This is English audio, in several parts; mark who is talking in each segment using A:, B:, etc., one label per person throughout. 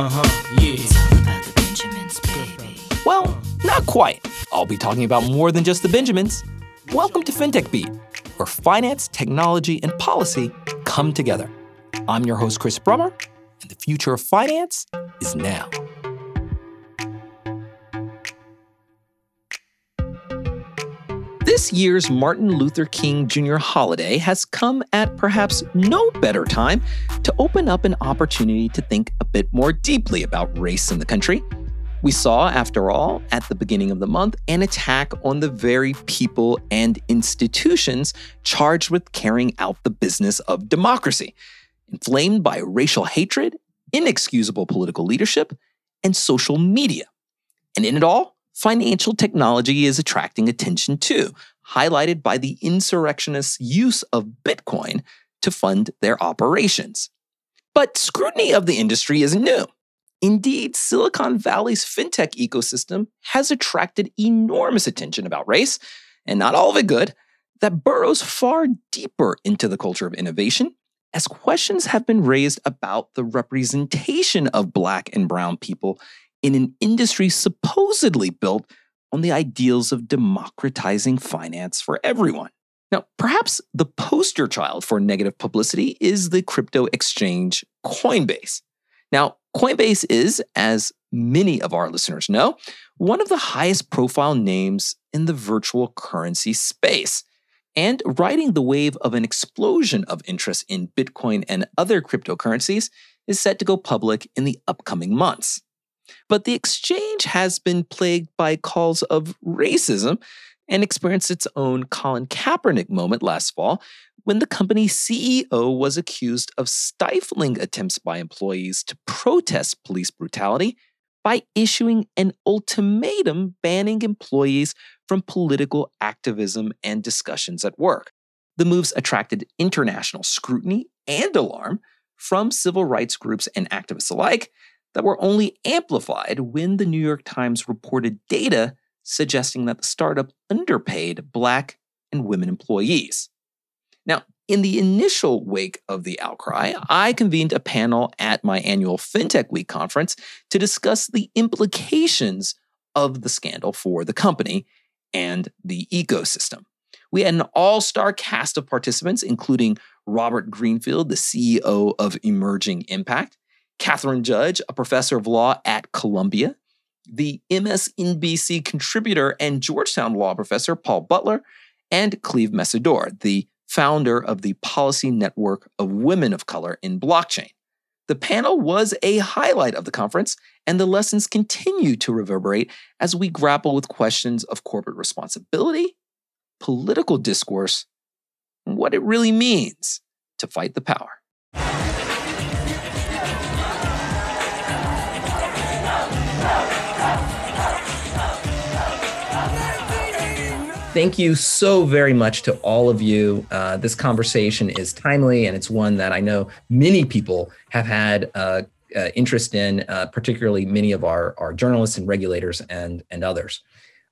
A: Uh huh, yeah.
B: It's all about the Benjamins, baby.
C: Well, not quite. I'll be talking about more than just the Benjamins. Welcome to FinTech Beat, where finance, technology, and policy come together. I'm your host, Chris Brummer, and the future of finance is now. This year's Martin Luther King Jr. holiday has come at perhaps no better time to open up an opportunity to think a bit more deeply about race in the country. We saw, after all, at the beginning of the month, an attack on the very people and institutions charged with carrying out the business of democracy, inflamed by racial hatred, inexcusable political leadership, and social media. And in it all, financial technology is attracting attention too, highlighted by the insurrectionists' use of Bitcoin to fund their operations. But scrutiny of the industry isn't new. Indeed, Silicon Valley's fintech ecosystem has attracted enormous attention about race, and not all of it good, that burrows far deeper into the culture of innovation, as questions have been raised about the representation of Black and Brown people in an industry supposedly built on the ideals of democratizing finance for everyone. Now, perhaps the poster child for negative publicity is the crypto exchange Coinbase. Now, Coinbase is, as many of our listeners know, one of the highest profile names in the virtual currency space. And riding the wave of an explosion of interest in Bitcoin and other cryptocurrencies is set to go public in the upcoming months. But the exchange has been plagued by calls of racism and experienced its own Colin Kaepernick moment last fall when the company's CEO was accused of stifling attempts by employees to protest police brutality by issuing an ultimatum banning employees from political activism and discussions at work. The moves attracted international scrutiny and alarm from civil rights groups and activists alike that were only amplified when the New York Times reported data suggesting that the startup underpaid Black and women employees. Now, in the initial wake of the outcry, I convened a panel at my annual FinTech Week conference to discuss the implications of the scandal for the company and the ecosystem. We had an all star cast of participants, including Robert Greenfield, the CEO of Emerging Impact, Kathryn Judge, a professor of law at Columbia, the MSNBC contributor and Georgetown law professor Paul Butler, and Cleve Mesidor, the founder of the Policy Network of Women of Color in Blockchain. The panel was a highlight of the conference, and the lessons continue to reverberate as we grapple with questions of corporate responsibility, political discourse, and what it really means to fight the power. Thank you so very much to all of you. Uh, this conversation is timely, and it's one that I know many people have had uh, uh, interest in, uh, particularly many of our, our journalists and regulators and, and others.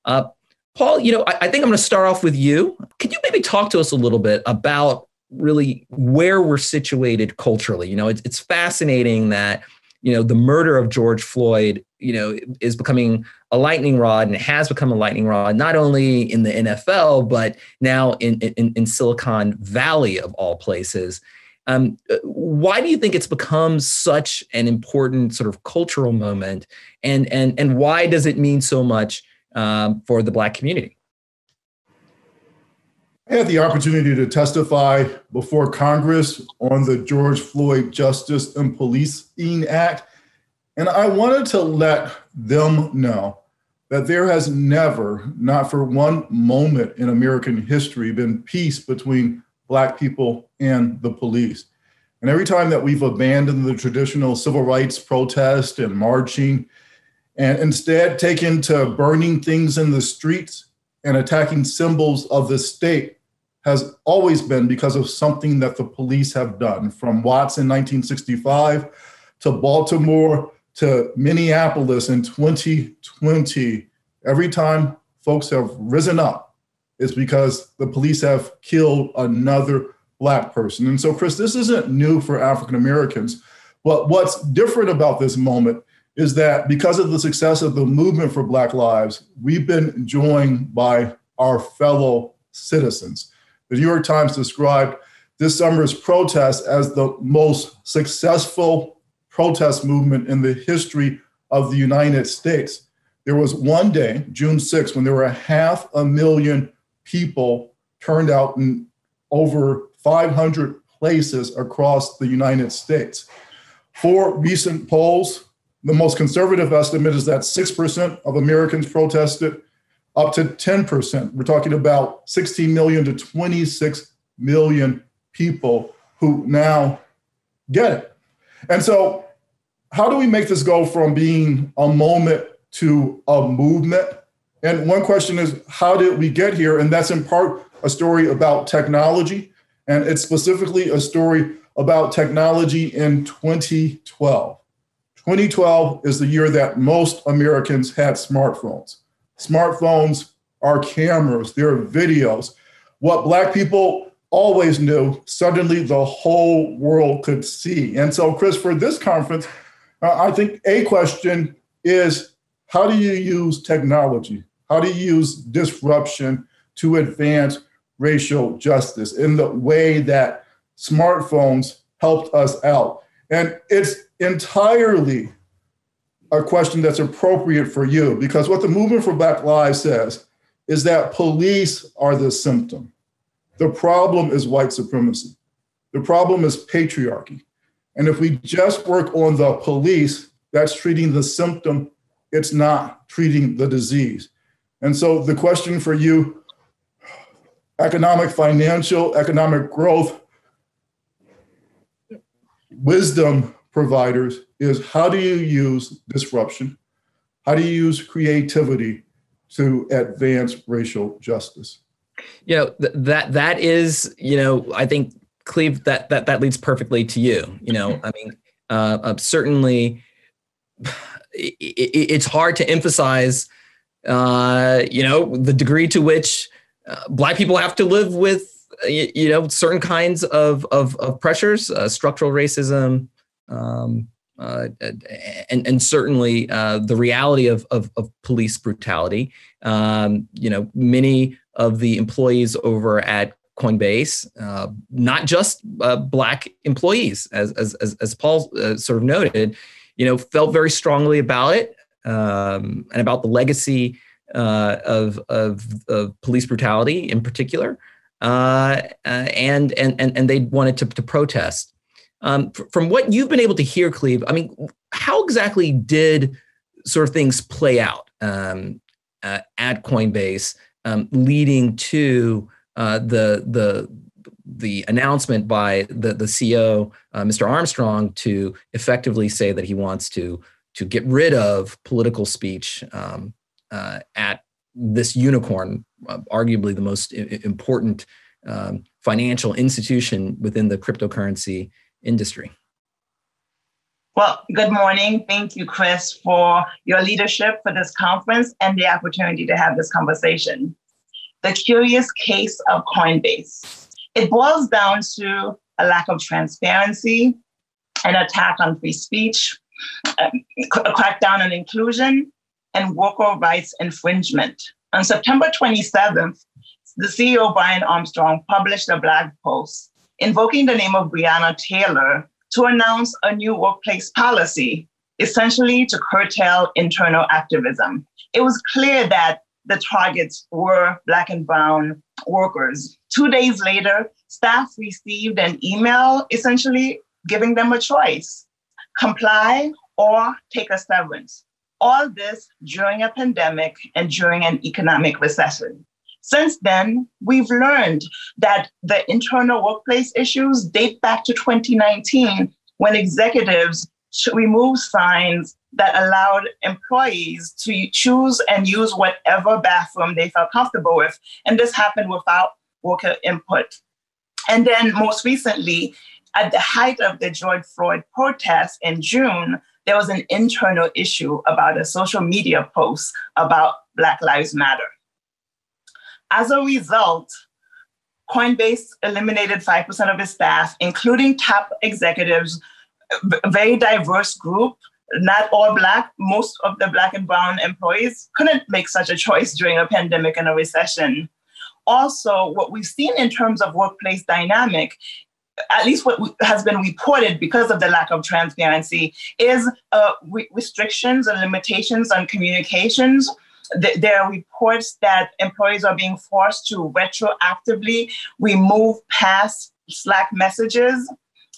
C: Uh, Paul, you know, I, I think I'm going to start off with you. Could you maybe talk to us a little bit about really where we're situated culturally? You know, it's, it's fascinating that you know the murder of George Floyd you know is becoming a lightning rod and it has become a lightning rod not only in the NFL but now in in, in Silicon Valley of all places. Um, why do you think it's become such an important sort of cultural moment, and and and why does it mean so much um, for the Black community?
D: I had the opportunity to testify before Congress on the George Floyd Justice and Policing Act. And I wanted to let them know that there has never, not for one moment in American history, been peace between Black people and the police. And every time that we've abandoned the traditional civil rights protest and marching, and instead taken to burning things in the streets and attacking symbols of the state, has always been because of something that the police have done from Watts in 1965 to Baltimore to Minneapolis in 2020. Every time folks have risen up, it's because the police have killed another Black person. And so, Chris, this isn't new for African Americans. But what's different about this moment is that because of the success of the movement for Black Lives, we've been joined by our fellow citizens. The New York Times described this summer's protest as the most successful protest movement in the history of the United States. There was one day, June 6th, when there were a half a million people turned out in over 500 places across the United States. For recent polls, the most conservative estimate is that 6% of Americans protested, up to 10%. We're talking about 16 million to 26 million people who now get it. And so, how do we make this go from being a moment to a movement? And one question is, how did we get here? And that's in part a story about technology, and it's specifically a story about technology in 2012. 2012 is the year that most Americans had smartphones. Smartphones are cameras, they're videos. What Black people always knew, suddenly the whole world could see. And so, Chris, for this conference, uh, I think a question is how do you use technology? How do you use disruption to advance racial justice in the way that smartphones helped us out? And it's entirely a question that's appropriate for you because what the movement for Black Lives says is that police are the symptom. The problem is white supremacy. The problem is patriarchy. And if we just work on the police, that's treating the symptom, it's not treating the disease. And so the question for you economic, financial, economic growth, wisdom providers is how do you use disruption? How do you use creativity to advance racial justice?
C: You know, th- that that is, you know, I think Cleve, that that that leads perfectly to you. You know, I mean, uh, uh, certainly, it, it, it's hard to emphasize, uh, you know, the degree to which uh, Black people have to live with, you, you know, certain kinds of of, of pressures, uh, structural racism, um, uh, and and certainly uh, the reality of, of, of police brutality. Um, you know, many of the employees over at Coinbase, uh, not just uh, black employees, as as as, Paul uh, sort of noted, you know, felt very strongly about it um, and about the legacy uh, of, of, of police brutality in particular, and and and and they wanted to to protest. Um, from what you've been able to hear, Cleve, I mean, how exactly did sort of things play out um, uh, at Coinbase, um, leading to uh, the the the announcement by the the CEO, uh, Mr. Armstrong, to effectively say that he wants to to get rid of political speech um, uh, at this unicorn, uh, arguably the most important um, financial institution within the cryptocurrency industry?
A: Well, good morning. Thank you, Chris, for your leadership for this conference and the opportunity to have this conversation. The curious case of Coinbase. It boils down to a lack of transparency, an attack on free speech, um, a crackdown on inclusion, and worker rights infringement. On September 27th, the CEO, Brian Armstrong, published a blog post invoking the name of Breonna Taylor to announce a new workplace policy, essentially to curtail internal activism. It was clear that the targets were Black and Brown workers. Two days later, staff received an email essentially giving them a choice comply or take a severance. All this during a pandemic and during an economic recession. Since then, we've learned that the internal workplace issues date back to 2019 when executives removed signs that allowed employees to choose and use whatever bathroom they felt comfortable with. And this happened without worker input. And then most recently, at the height of the George Floyd protests in June, there was an internal issue about a social media post about Black Lives Matter. As a result, Coinbase eliminated 5% of its staff, including top executives a very diverse group, not all Black. Most of the Black and Brown employees couldn't make such a choice during a pandemic and a recession. Also, what we've seen in terms of workplace dynamic at least what has been reported because of the lack of transparency is uh, re- restrictions and limitations on communications there are reports that employees are being forced to retroactively remove past Slack messages.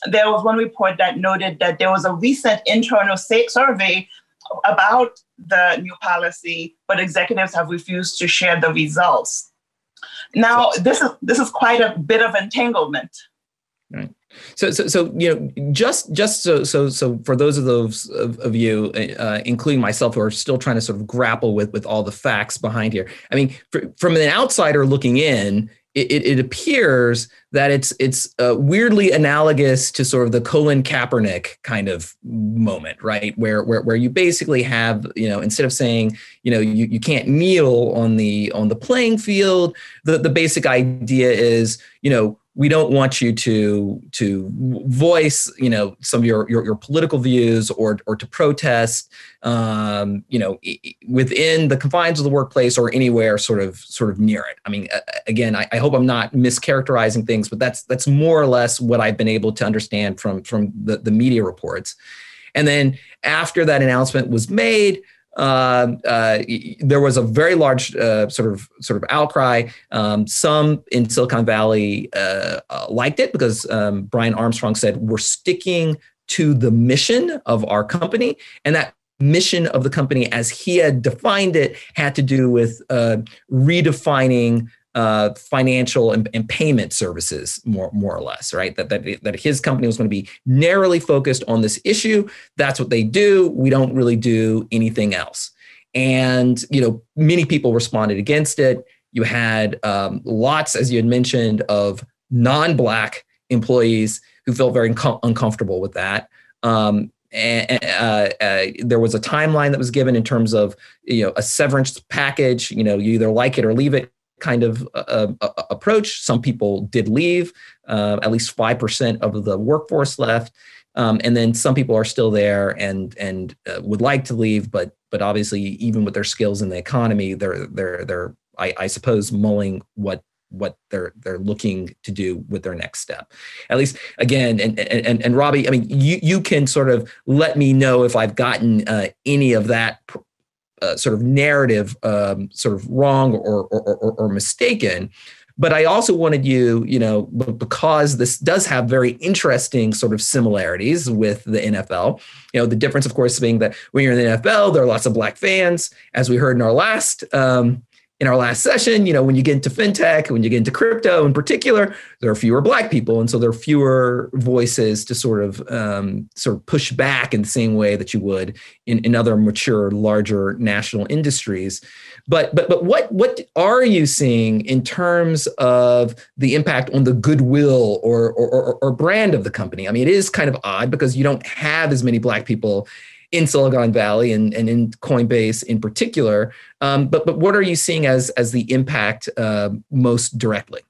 A: There was one report that noted that there was a recent internal survey about the new policy, but executives have refused to share the results. Now, this is this is quite a bit of entanglement.
C: Right. So, so, so, you know, just, just so, so, so, for those of those of, of you, uh, including myself, who are still trying to sort of grapple with with all the facts behind here. I mean, for, from an outsider looking in, it, it, it appears that it's it's uh, weirdly analogous to sort of the Colin Kaepernick kind of moment, right? Where where where you basically have, you know, instead of saying, you know, you, you can't kneel on the on the playing field, the the basic idea is, you know, we don't want you to to voice you know some of your your, your political views or or to protest um, you know within the confines of the workplace or anywhere sort of sort of near it. I mean again I, I, hope i'm not mischaracterizing things but that's that's more or less what i've been able to understand from from the, the media reports. And then after that announcement was made uh, uh, there was a very large uh, sort of sort of outcry. Um, some in Silicon Valley uh, uh, liked it because um, Brian Armstrong said we're sticking to the mission of our company, and that mission of the company, as he had defined it, had to do with uh, redefining uh, financial and, and, payment services, more more or less, right? That, that that his company was going to be narrowly focused on this issue. That's what they do. We don't really do anything else. And you know, many people responded against it. You had um, lots, as you had mentioned, of non-black employees who felt very uncomfortable with that. Um, and uh, uh, there was a timeline that was given in terms of you know a severance package. You know, you either like it or leave it kind of uh, uh, approach. Some people did leave, uh, at least 5% of the workforce left. Um, and then some people are still there and and uh, would like to leave, but but obviously even with their skills in the economy, they're they're they're I, I suppose mulling what what they're they're looking to do with their next step at least again and and and robbie i mean you you can sort of let me know if i've gotten uh, any of that uh, sort of narrative um, sort of wrong or, or, or, or mistaken but I also wanted you, you know, because this does have very interesting sort of similarities with the NFL. You know, the difference, of course, being that when you're in the NFL, there are lots of black fans, as we heard in our last um, in our last session, you know, when you get into fintech, when you get into crypto in particular, there are fewer black people, and so there are fewer voices to sort of um, sort of push back in the same way that you would in, in other mature, larger national industries. But but but what what are you seeing in terms of the impact on the goodwill or or, or, or brand of the company? I mean, it is kind of odd because you don't have as many black people in Silicon Valley and, and in Coinbase in particular. Um, but but what are you seeing as as the impact uh, most directly?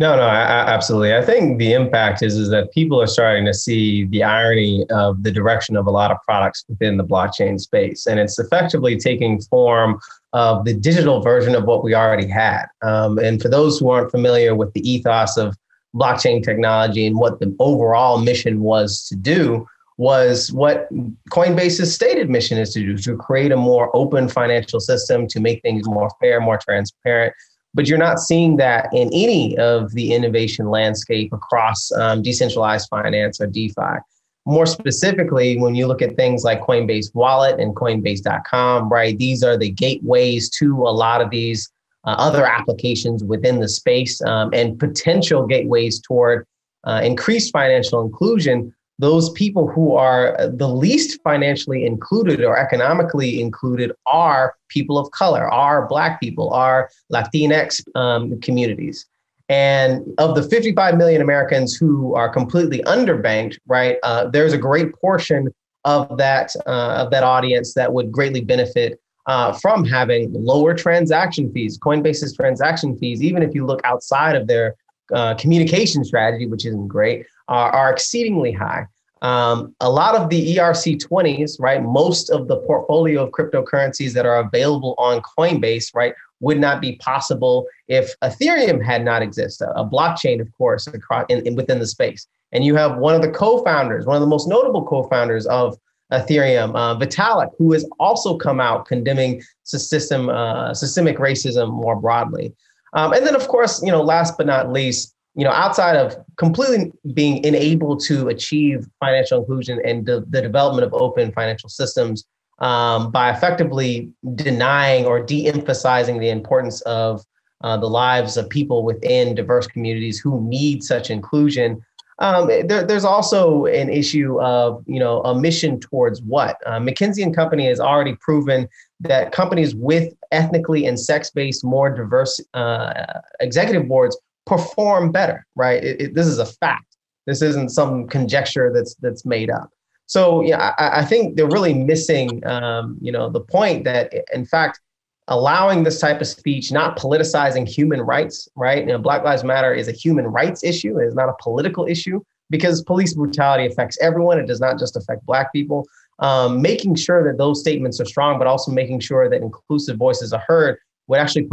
E: No, no, I, absolutely. I think the impact is is that people are starting to see the irony of the direction of a lot of products within the blockchain space, and it's effectively taking form of the digital version of what we already had. Um, and for those who aren't familiar with the ethos of blockchain technology and what the overall mission was to do, was what Coinbase's stated mission is to do to create a more open financial system, to make things more fair, more transparent. But you're not seeing that in any of the innovation landscape across um, decentralized finance or DeFi. More specifically, when you look at things like Coinbase Wallet and Coinbase.com, right? These are the gateways to a lot of these uh, other applications within the space um, and potential gateways toward uh, increased financial inclusion those people who are the least financially included or economically included are people of color, are Black people, are Latinx um, communities. And of the 55 million Americans who are completely underbanked, right, uh, there's a great portion of that uh, of that audience that would greatly benefit uh, from having lower transaction fees. Coinbase's transaction fees, even if you look outside of their uh, communication strategy, which isn't great, are, are exceedingly high. Um, a lot of the ERC20s, right, most of the portfolio of cryptocurrencies that are available on Coinbase, right, would not be possible if Ethereum had not existed, a blockchain, of course, across, in, in, within the space. And you have one of the co-founders, one of the most notable co-founders of Ethereum, uh, Vitalik, who has also come out condemning system, uh, systemic racism more broadly. Um, and then, of course, you know, last but not least, you know, outside of completely being unable to achieve financial inclusion and the, the development of open financial systems um, by effectively denying or de-emphasizing the importance of uh, the lives of people within diverse communities who need such inclusion. Um, there, there's also an issue of, you know, a mission towards what? Uh, McKinsey and Company has already proven that companies with ethnically and sex-based more diverse uh, executive boards perform better, right? It, it, this is a fact. This isn't some conjecture that's that's made up. So yeah, I, I think they're really missing, um, you know, the point that in fact, allowing this type of speech, not politicizing human rights, right? You know, Black Lives Matter is a human rights issue. It is not a political issue because police brutality affects everyone. It does not just affect Black people. Um, making sure that those statements are strong, but also making sure that inclusive voices are heard would actually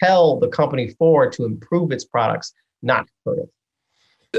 E: propel the company forward to improve its products, not hurt it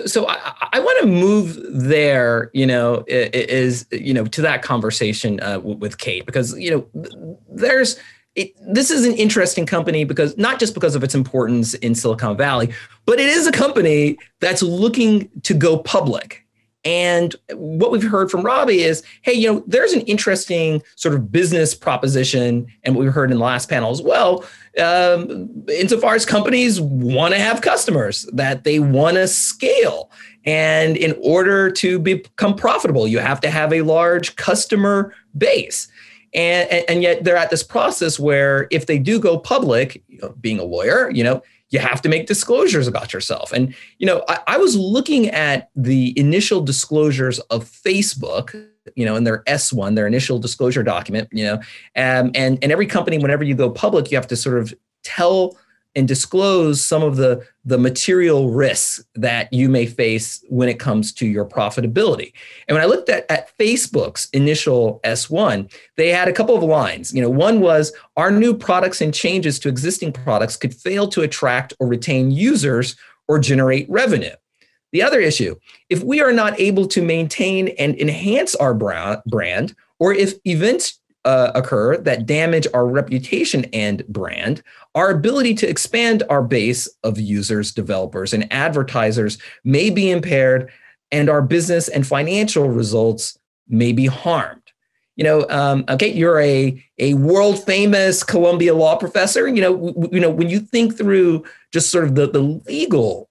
C: so I, I want to move there, you know, is you know to that conversation uh, with Kate because you know there's it, this is an interesting company because not just because of its importance in Silicon Valley, but it is a company that's looking to go public. And what we've heard from Robbie is, hey, you know, there's an interesting sort of business proposition, and what we heard in the last panel as well, um, insofar as companies want to have customers, that they want to scale. And in order to become profitable, you have to have a large customer base. And, and, yet they're at this process where if they do go public, you know, being a lawyer, you know, you have to make disclosures about yourself. And, you know, I, I, was looking at the initial disclosures of Facebook, you know, in their S1, their initial disclosure document, you know, um, and, and every company, whenever you go public, you have to sort of tell and disclose some of the, the material risks that you may face when it comes to your profitability. And when I looked at, at Facebook's initial S1, they had a couple of lines. You know, one was our new products and changes to existing products could fail to attract or retain users or generate revenue. The other issue, if we are not able to maintain and enhance our brand, or if events uh, occur that damage our reputation and brand, our ability to expand our base of users, developers, and advertisers may be impaired, and our business and financial results may be harmed. You know, um, okay, you're a a world famous Columbia law professor. You know, w- you know when you think through just sort of the the legal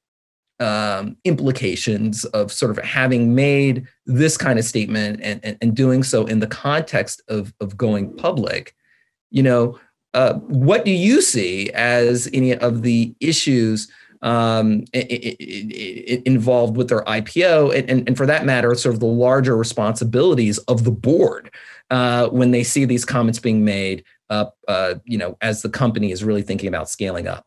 C: um, implications of sort of having made this kind of statement and, and, and doing so in the context of, of going public, you know, uh, what do you see as any of the issues um, involved with their IPO, and, and, and, for that matter, sort of the larger responsibilities of the board uh, when they see these comments being made, uh, you know, as the company is really thinking about scaling up?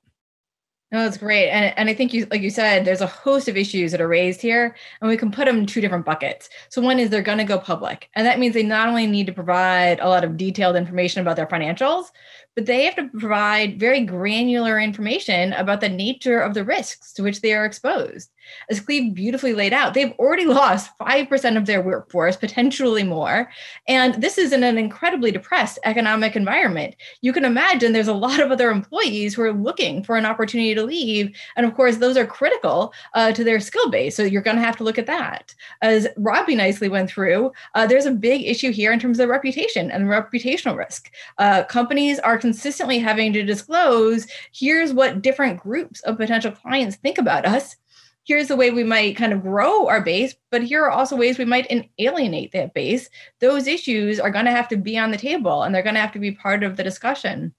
F: No, that's great. And, and I think you, like you said, there's a host of issues that are raised here, and we can put them in two different buckets. So one is they're going to go public. And that means they not only need to provide a lot of detailed information about their financials, but they have to provide very granular information about the nature of the risks to which they are exposed. As Cleve beautifully laid out, they've already lost 5% of their workforce, potentially more. And this is in an incredibly depressed economic environment. You can imagine there's a lot of other employees who are looking for an opportunity to leave. And of course, those are critical uh, to their skill base. So you're going to have to look at that. As Robbie nicely went through, uh, there's a big issue here in terms of reputation and reputational risk. Uh, companies are consistently having to disclose here's what different groups of potential clients think about us here's the way we might kind of grow our base, but here are also ways we might alienate that base. Those issues are going to have to be on the table and they're going to have to be part of the discussion.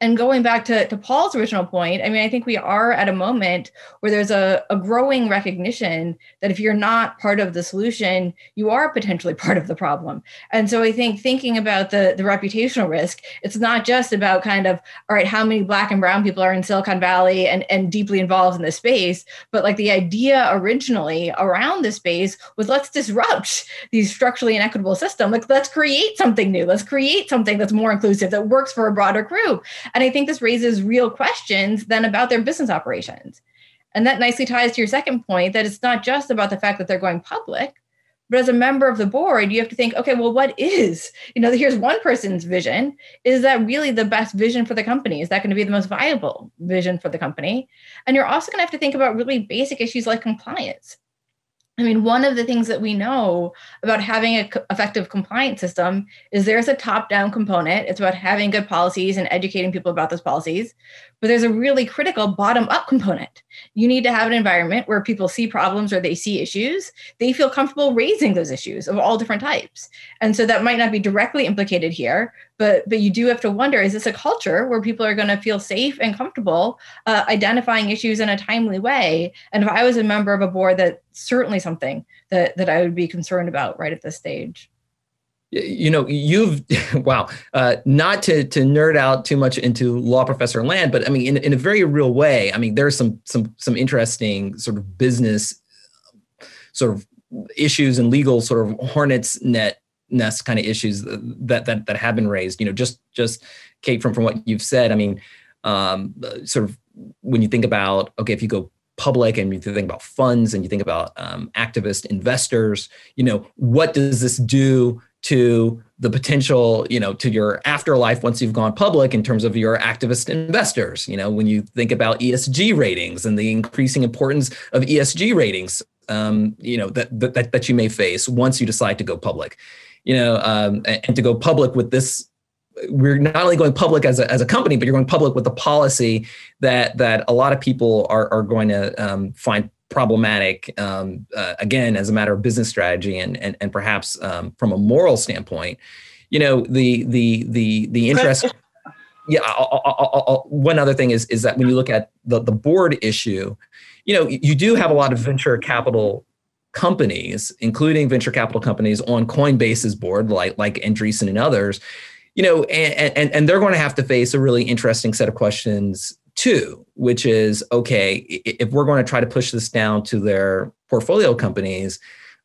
F: And going back to, to Paul's original point, I mean, I think we are at a moment where there's a, a growing recognition that if you're not part of the solution, you are potentially part of the problem. And so I think thinking about the, the reputational risk, it's not just about kind of, all right, how many black and brown people are in Silicon Valley and, and deeply involved in this space, but like the idea originally around this space was let's disrupt these structurally inequitable system. Like let's create something new. Let's create something that's more inclusive that works for a broader group. And I think this raises real questions then about their business operations. And that nicely ties to your second point that it's not just about the fact that they're going public, but as a member of the board, you have to think, okay, well, what is, you know, here's one person's vision. Is that really the best vision for the company? Is that going to be the most viable vision for the company? And you're also going to have to think about really basic issues like compliance. I mean, one of the things that we know about having an effective compliance system is there's a top down component. It's about having good policies and educating people about those policies. But there's a really critical bottom up component. You need to have an environment where people see problems or they see issues. They feel comfortable raising those issues of all different types. And so that might not be directly implicated here, but but you do have to wonder: is this a culture where people are going to feel safe and comfortable uh, identifying issues in a timely way? And if I was a member of a board, that's certainly something that that I would be concerned about right at this stage
C: you know you've wow uh, not to to nerd out too much into law professor land but i mean in, in a very real way i mean there's some some some interesting sort of business sort of issues and legal sort of hornets net nest kind of issues that that that have been raised you know just just kate from from what you've said i mean um, sort of when you think about okay if you go public and you think about funds and you think about um, activist investors you know what does this do to the potential, you know, to your afterlife once you've gone public in terms of your activist investors. You know, when you think about ESG ratings and the increasing importance of ESG ratings, um, you know, that, that that you may face once you decide to go public. You know, um, and to go public with this we're not only going public as a, as a company, but you're going public with a policy that that a lot of people are, are going to um, find problematic um, uh, again as a matter of business strategy and and, and perhaps um, from a moral standpoint. You know the the the the interest yeah I'll, I'll, I'll, one other thing is is that when you look at the the board issue you know you do have a lot of venture capital companies including venture capital companies on coinbase's board like like andreessen and others you know and and, and they're going to have to face a really interesting set of questions two, which is okay, if we're going to try to push this down to their portfolio companies,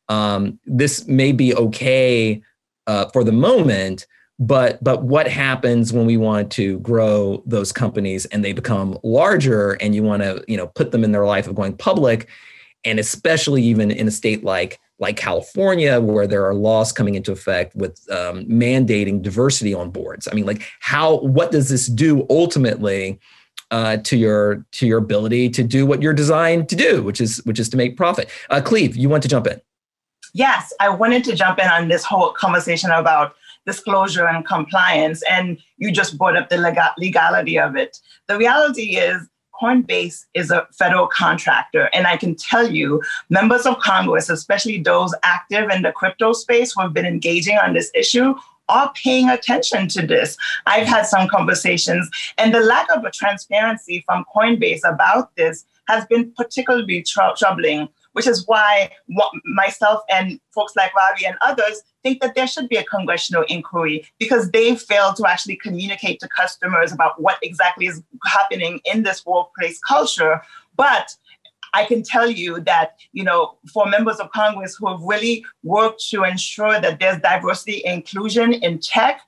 C: um, this may be okay uh, for the moment, but but what happens when we want to grow those companies and they become larger and you want to you know put them in their life of going public, and especially even in a state like like California, where there are laws coming into effect with um, mandating diversity on boards. I mean, like how what does this do ultimately? uh, to your to your ability to do what you're designed to do, which is which is to make profit. Uh, Cleve, you want to jump in?
A: Yes, I wanted to jump in on this whole conversation about disclosure and compliance, and you just brought up the legality of it. The reality is Coinbase is a federal contractor. And I can tell you, members of Congress, especially those active in the crypto space who have been engaging on this issue, are paying attention to this. I've had some conversations, and the lack of a transparency from Coinbase about this has been particularly tr- troubling, which is why myself and folks like Ravi and others think that there should be a congressional inquiry because they failed to actually communicate to customers about what exactly is happening in this workplace culture. But I can tell you that, you know, for members of Congress who have really worked to ensure that there's diversity and inclusion in tech,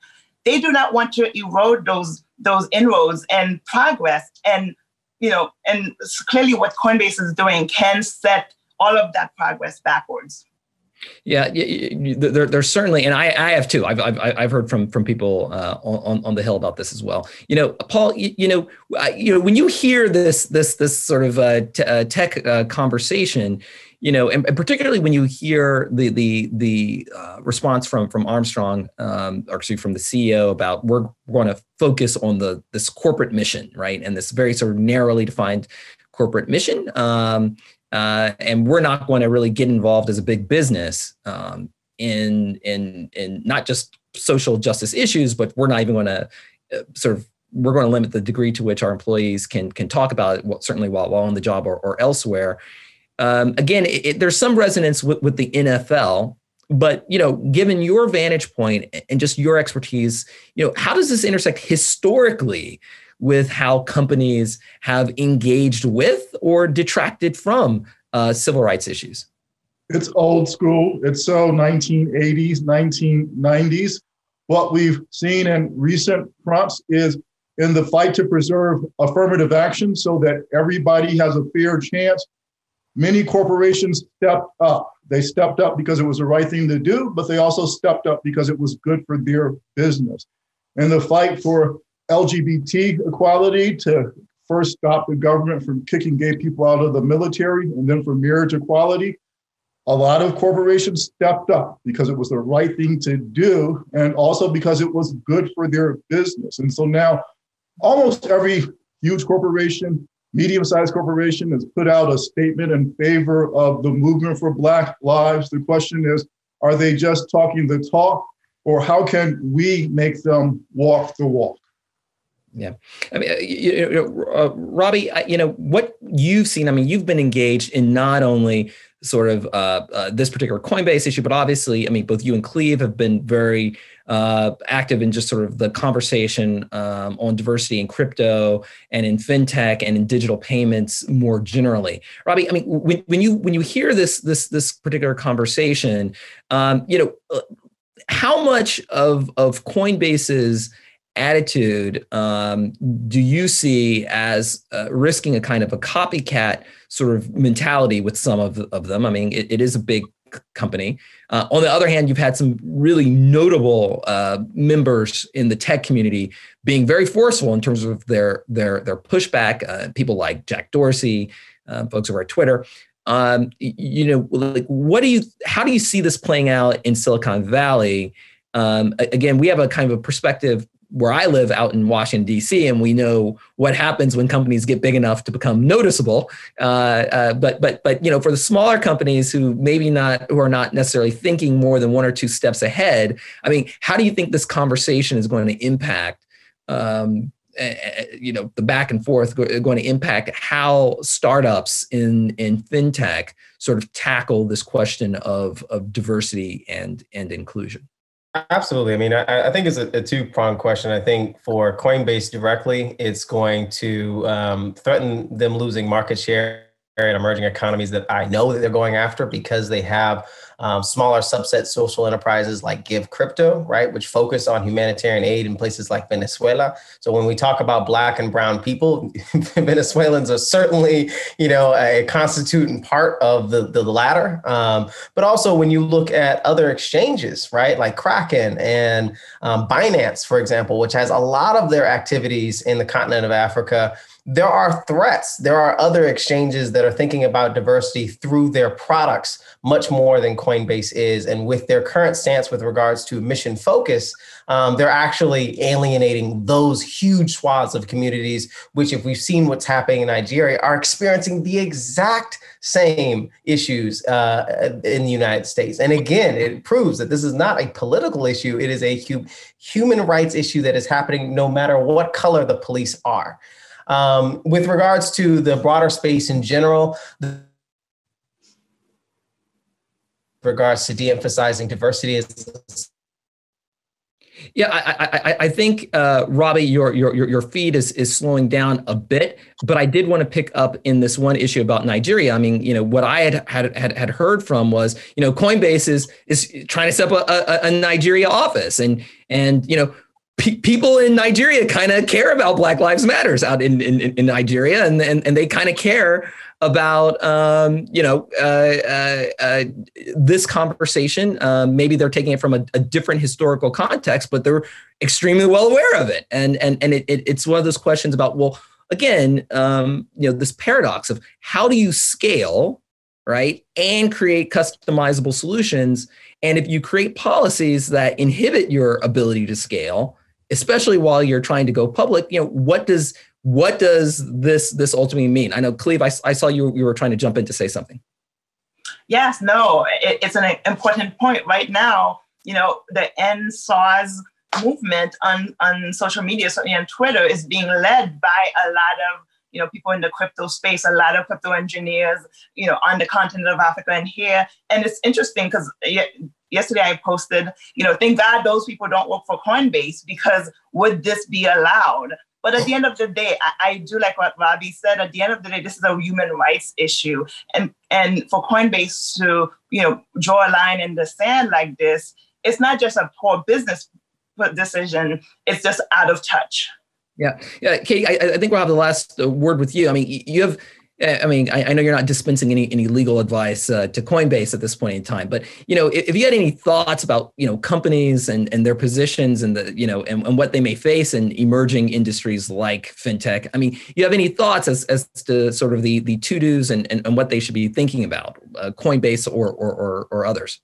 A: they do not want to erode those those inroads and progress. And, you know, and clearly what Coinbase is doing can set all of that progress backwards.
C: Yeah, there, there's certainly, and I, I have too. I've, I've, I've heard from from people uh, on on the hill about this as well. You know, Paul, you, you know, you know, when you hear this this this sort of uh, t- uh, tech uh, conversation, you know, and, and, particularly when you hear the the the uh, response from from Armstrong, um, or actually from the CEO about we're, we're going to focus on the this corporate mission, right, and this very sort of narrowly defined corporate mission. Um, uh, and we're not going to really get involved as a big business um, in in in not just social justice issues, but we're not even going to uh, sort of we're going to limit the degree to which our employees can can talk about it, certainly while, while on the job or, or elsewhere. Um, again, it, it, there's some resonance with, with the NFL, but you know, given your vantage point and just your expertise, you know, how does this intersect historically with how companies have engaged with or detracted from uh, civil rights issues?
D: It's old school. It's so 1980s, 1990s. What we've seen in recent prompts is in the fight to preserve affirmative action so that everybody has a fair chance, many corporations stepped up. They stepped up because it was the right thing to do, but they also stepped up because it was good for their business. In the fight for LGBT equality to first stop the government from kicking gay people out of the military and then for marriage equality, a lot of corporations stepped up because it was the right thing to do and also because it was good for their business. And so now almost every huge corporation, medium sized corporation has put out a statement in favor of the movement for Black lives. The question is are they just talking the talk or how can we make them walk the walk?
C: Yeah, I mean, you know, uh, Robbie, you know what you've seen. I mean, you've been engaged in not only sort of uh, uh, this particular Coinbase issue, but obviously, I mean, both you and Cleve have been very uh, active in just sort of the conversation um, on diversity in crypto and in fintech and in digital payments more generally. Robbie, I mean, when, when you when you hear this this this particular conversation, um, you know, uh, how much of of Coinbase's attitude um, do you see as uh, risking a kind of a copycat sort of mentality with some of, of them? I mean, it, it is a big company. Uh, on the other hand, you've had some really notable uh, members in the tech community being very forceful in terms of their their their pushback. Uh, people like Jack Dorsey, uh, folks over at Twitter. Um, you know, like what do you? How do you see this playing out in Silicon Valley? Um, again, we have a kind of a perspective where I live out in Washington D.C. and we know what happens when companies get big enough to become noticeable. Uh, uh, but but but you know, for the smaller companies who maybe not who are not necessarily thinking more than one or two steps ahead, I mean, how do you think this conversation is going to impact? Um, you know, the back and forth going to impact how startups in in fintech sort of tackle this question of of diversity and and inclusion.
E: Absolutely. I mean, I, I think it's a, a two pronged question. I think for Coinbase directly, it's going to um, threaten them losing market share in emerging economies that I know that they're going after because they have um, smaller subset social enterprises like Give Crypto, right, which focus on humanitarian aid in places like Venezuela. So when we talk about Black and Brown people, Venezuelans are certainly, you know, a constituent part of the the latter. Um, but also when you look at other exchanges, right, like Kraken and um, Binance, for example, which has a lot of their activities in the continent of Africa there are threats. There are other exchanges that are thinking about diversity through their products much more than Coinbase is. And with their current stance with regards to mission focus, um, they're actually alienating those huge swaths of communities, which, if we've seen what's happening in Nigeria, are experiencing the exact same issues uh, in the United States. And again, it proves that this is not a political issue, it is a hu- human rights issue that is happening no matter what color the police are. Um, with regards to the broader space in general, the regards to de-emphasizing diversity is
C: yeah, I, I, I think uh, Robbie, your, your your feed is is slowing down a bit, but I did want to pick up in this one issue about Nigeria. I mean, you know, what I had had had, had heard from was, you know, Coinbase is is trying to set up a, a, a Nigeria office, and and you know, pe- people in Nigeria kind of care about Black Lives Matters out in in, in Nigeria, and and, and they kind of care about um, you know uh, uh, uh, this conversation. Um, maybe they're taking it from a, a, different historical context, but they're extremely well aware of it. And and and it, it, it's one of those questions about well, again, um, you know, this paradox of how do you scale, right, and create customizable solutions. And if you create policies that inhibit your ability to scale, especially while you're trying to go public, you know, what does what does this this ultimately mean? I know, Cleve, I, I saw you you were trying to jump in to say something.
A: Yes, no, it, it's an important point right now. You know, the EndSARS movement on, on social media, certainly on Twitter, is being led by a lot of you know people in the crypto space, a lot of crypto engineers, you know, on the continent of Africa and here. And it's interesting because yesterday I posted, you know, thank God those people don't work for Coinbase because would this be allowed? But at the end of the day, I, I, do like what Robbie said. At the end of the day, this is a human rights issue, and and for Coinbase to you know draw a line in the sand like this, it's not just a poor business decision; it's just out of touch.
C: Yeah, yeah, Kate. I, I think we'll have the last uh, word with you. I mean, you have I mean, I, I, know you're not dispensing any any legal advice uh, to Coinbase at this point in time, but you know, if, if, you had any thoughts about you know companies and and their positions and the you know and, and what they may face in emerging industries like fintech, I mean, you have any thoughts as as to sort of the the to dos and, and, and what they should be thinking about, uh, Coinbase or, or or or others?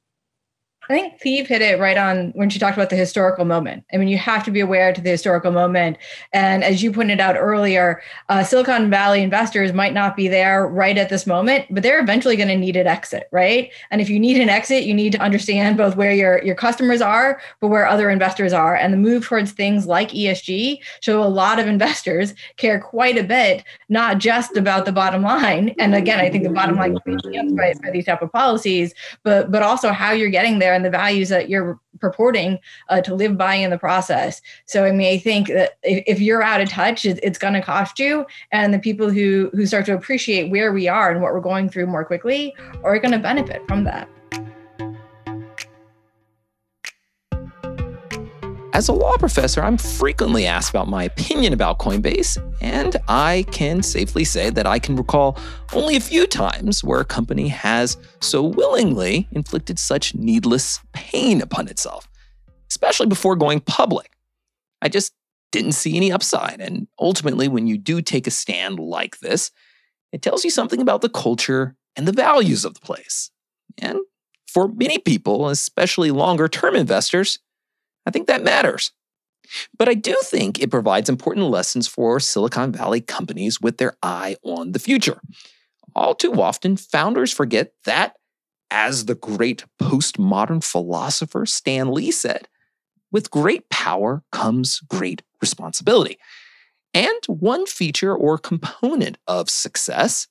F: I think Cleve hit it right on when she talked about the historical moment. I mean, you have to be aware to the historical moment. And as you pointed out earlier, uh, Silicon Valley investors might not be there right at this moment, but they're eventually going to need an exit, right? And if you need an exit, you need to understand both where your, your customers are, but where other investors are. And the move towards things like ESG show a lot of investors care quite a bit, not just about the bottom line. And again, I think the bottom line can is by, by these type of policies, but but also how you're getting there and the values that you're purporting uh, to live by in the process. So, I mean, I think that if, if you're out of touch, it, it's going to cost you. And the people who who start to appreciate where we are and what we're going through more quickly are going to benefit from that.
C: As a law professor, I'm frequently asked about my opinion about Coinbase, and I can safely say that I can recall only a few times where a company has so willingly inflicted such needless pain upon itself, especially before going public. I just didn't see any upside, and ultimately, when you do take a stand like this, it tells you something about the culture and the values of the place. And for many people, especially longer term investors, I think that matters. But I do think it provides important lessons for Silicon Valley companies with their eye on the future. All too often, founders forget that, as the great postmodern philosopher Stan Lee said, with great power comes great responsibility. And one feature or component of success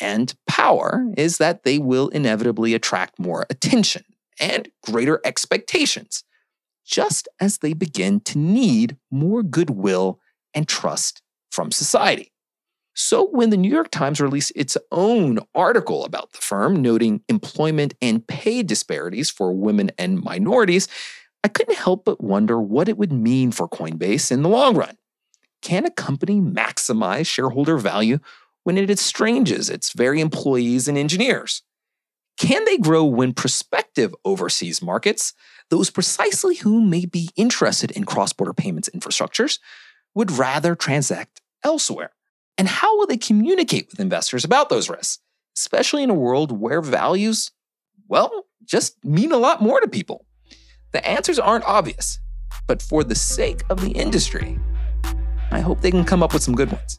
C: and power is that they will inevitably attract more attention and greater expectations just as they begin to need more goodwill and trust from society. So, when the New York Times released its own article about the firm, noting employment and pay disparities for women and minorities, I couldn't help but wonder what it would mean for Coinbase in the long run. Can a company maximize shareholder value when it estranges its very employees and engineers? Can they grow when prospective overseas markets those precisely who may be interested in cross border payments infrastructures would rather transact elsewhere. And how will they communicate with investors about those risks, especially in a world where values, well, just mean a lot more to people? The answers aren't obvious, but for the sake of the industry, I hope they can come up with some good ones.